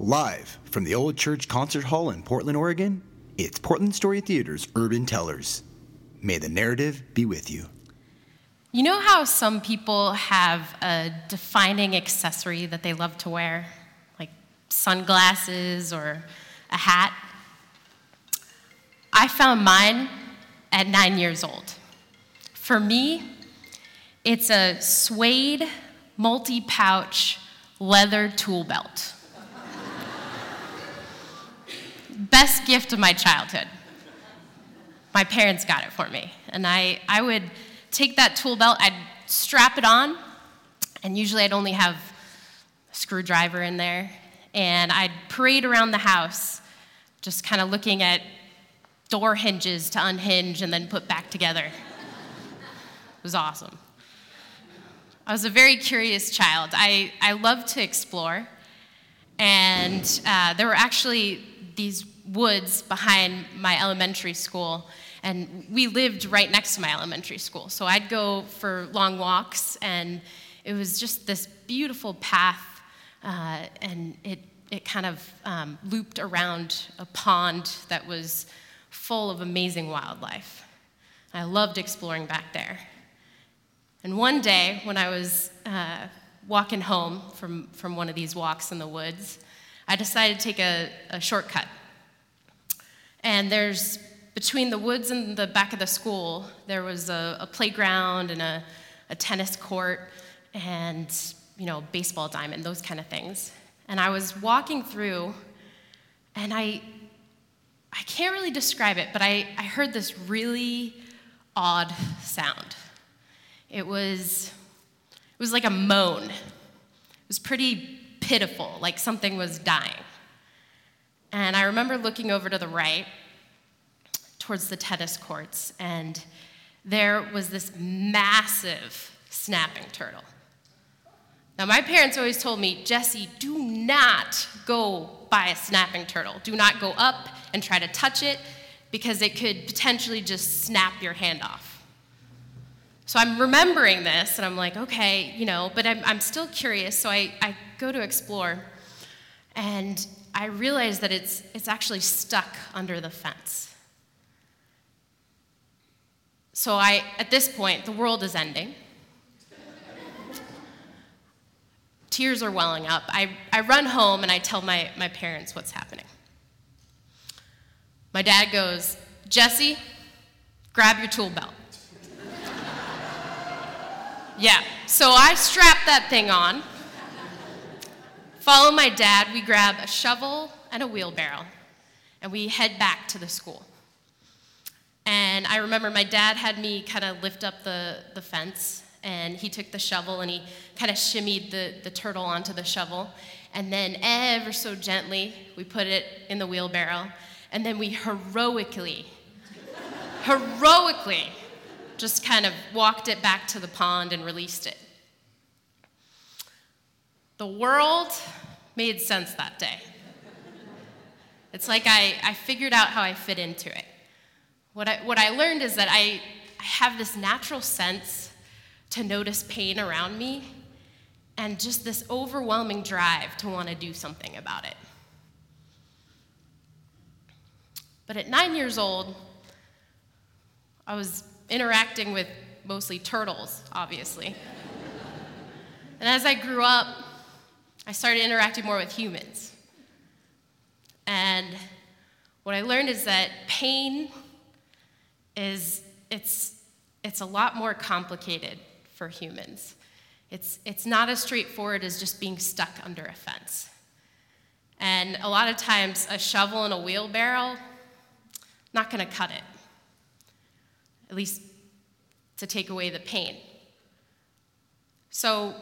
Live from the Old Church Concert Hall in Portland, Oregon, it's Portland Story Theater's Urban Tellers. May the narrative be with you. You know how some people have a defining accessory that they love to wear, like sunglasses or a hat? I found mine at nine years old. For me, it's a suede, multi pouch leather tool belt. Best gift of my childhood. My parents got it for me. And I, I would take that tool belt, I'd strap it on, and usually I'd only have a screwdriver in there. And I'd parade around the house, just kind of looking at door hinges to unhinge and then put back together. it was awesome. I was a very curious child. I, I loved to explore. And uh, there were actually these woods behind my elementary school. And we lived right next to my elementary school. So I'd go for long walks, and it was just this beautiful path. Uh, and it, it kind of um, looped around a pond that was full of amazing wildlife. I loved exploring back there. And one day, when I was uh, walking home from, from one of these walks in the woods, I decided to take a, a shortcut. And there's, between the woods and the back of the school, there was a, a playground and a, a tennis court and, you know, baseball diamond, those kind of things. And I was walking through, and I, I can't really describe it, but I, I heard this really odd sound. It was, it was like a moan. It was pretty pitiful, like something was dying. And I remember looking over to the right towards the tennis courts, and there was this massive snapping turtle. Now, my parents always told me, Jessie, do not go by a snapping turtle. Do not go up and try to touch it because it could potentially just snap your hand off. So I'm remembering this and I'm like, okay, you know, but I'm, I'm still curious. So I, I go to explore and I realize that it's, it's actually stuck under the fence. So I, at this point, the world is ending. Tears are welling up. I, I run home and I tell my, my parents what's happening. My dad goes, Jessie, grab your tool belt. Yeah, so I strap that thing on, follow my dad, we grab a shovel and a wheelbarrow, and we head back to the school. And I remember my dad had me kind of lift up the, the fence and he took the shovel and he kind of shimmied the, the turtle onto the shovel. And then, ever so gently, we put it in the wheelbarrow. And then we heroically, heroically, just kind of walked it back to the pond and released it. The world made sense that day. It's like I, I figured out how I fit into it. What I, what I learned is that I, I have this natural sense to notice pain around me and just this overwhelming drive to want to do something about it. But at nine years old, I was interacting with mostly turtles, obviously. and as I grew up, I started interacting more with humans. And what I learned is that pain is it's it's a lot more complicated for humans. It's, it's not as straightforward as just being stuck under a fence. And a lot of times, a shovel and a wheelbarrow, not going to cut it, at least to take away the pain. So,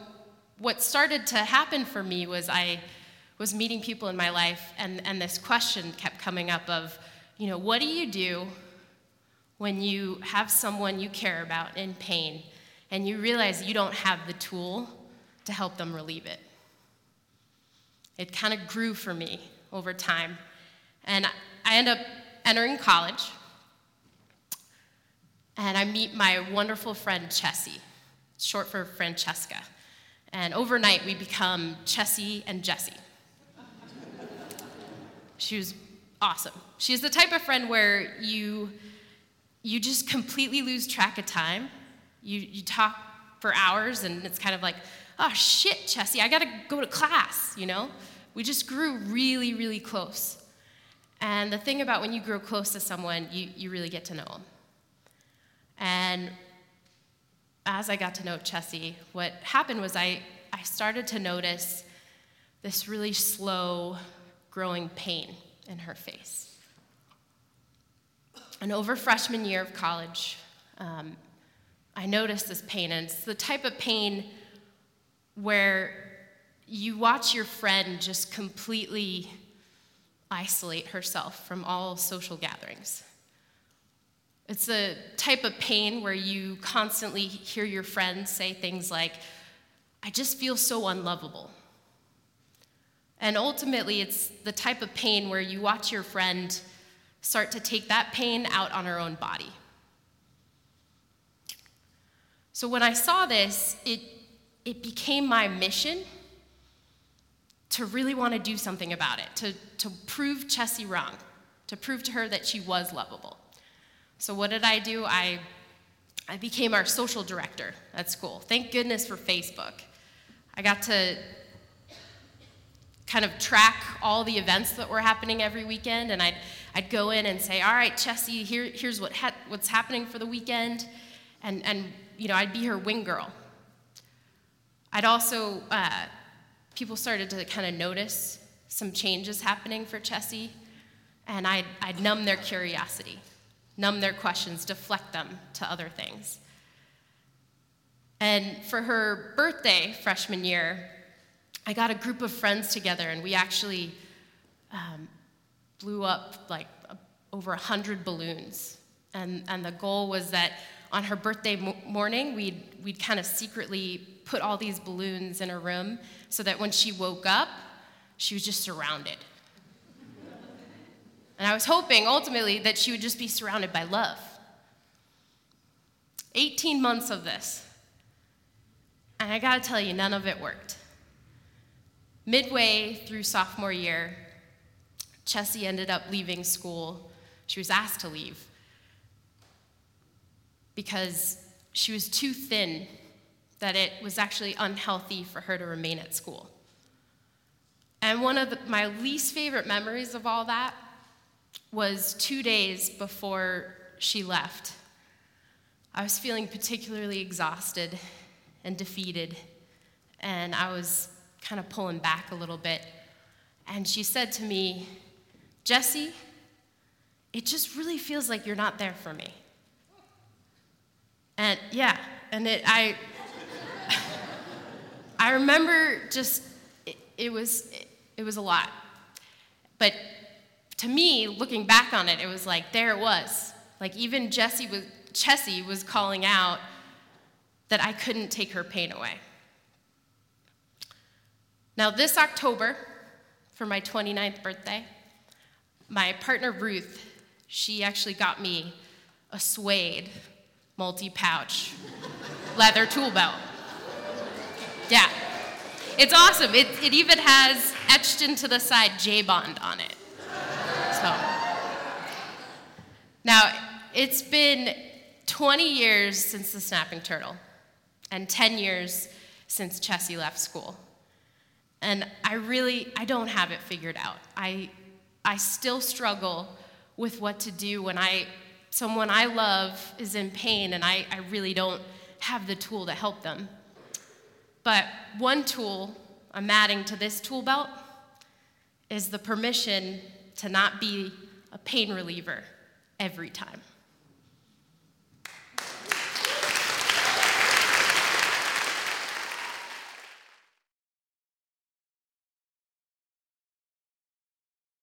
what started to happen for me was I was meeting people in my life, and, and this question kept coming up of, you know, what do you do when you have someone you care about in pain and you realize you don't have the tool to help them relieve it. It kind of grew for me over time. And I end up entering college, and I meet my wonderful friend Chessie, short for Francesca. And overnight, we become Chessie and Jessie. She was awesome. She's the type of friend where you you just completely lose track of time. You you talk for hours and it's kind of like, oh shit, Chessie, I gotta go to class, you know? We just grew really, really close. And the thing about when you grow close to someone, you, you really get to know them. And as I got to know Chessie, what happened was I, I started to notice this really slow growing pain in her face. And over freshman year of college, um, I noticed this pain, and it's the type of pain where you watch your friend just completely isolate herself from all social gatherings. It's the type of pain where you constantly hear your friends say things like, I just feel so unlovable. And ultimately, it's the type of pain where you watch your friend start to take that pain out on her own body. So when I saw this, it, it became my mission to really want to do something about it, to, to prove Chessie wrong, to prove to her that she was lovable. So what did I do? I, I became our social director at school. Thank goodness for Facebook. I got to kind of track all the events that were happening every weekend, and I'd, I'd go in and say, all right, Chessie, here, here's what ha- what's happening for the weekend, and, and you know, I'd be her wing girl. I'd also, uh, people started to kind of notice some changes happening for Chessie, and I'd, I'd numb their curiosity numb their questions, deflect them to other things. And for her birthday, freshman year, I got a group of friends together and we actually um, blew up like over 100 balloons. And, and the goal was that on her birthday mo- morning, we'd, we'd kind of secretly put all these balloons in a room so that when she woke up, she was just surrounded and I was hoping ultimately that she would just be surrounded by love. 18 months of this. And I gotta tell you, none of it worked. Midway through sophomore year, Chessie ended up leaving school. She was asked to leave because she was too thin, that it was actually unhealthy for her to remain at school. And one of the, my least favorite memories of all that was two days before she left. I was feeling particularly exhausted and defeated, and I was kind of pulling back a little bit. And she said to me, Jessie, it just really feels like you're not there for me. And yeah, and it, I, I remember just, it, it was, it, it was a lot. But to me, looking back on it, it was like, there it was. Like, even Jessie was, Chessie was calling out that I couldn't take her pain away. Now, this October, for my 29th birthday, my partner Ruth, she actually got me a suede multi pouch leather tool belt. Yeah. It's awesome. It, it even has etched into the side J Bond on it. So, now it's been 20 years since the snapping turtle, and 10 years since Chessie left school. And I really, I don't have it figured out. I, I still struggle with what to do when I, someone I love is in pain and I, I really don't have the tool to help them. But one tool I'm adding to this tool belt is the permission to not be a pain reliever every time.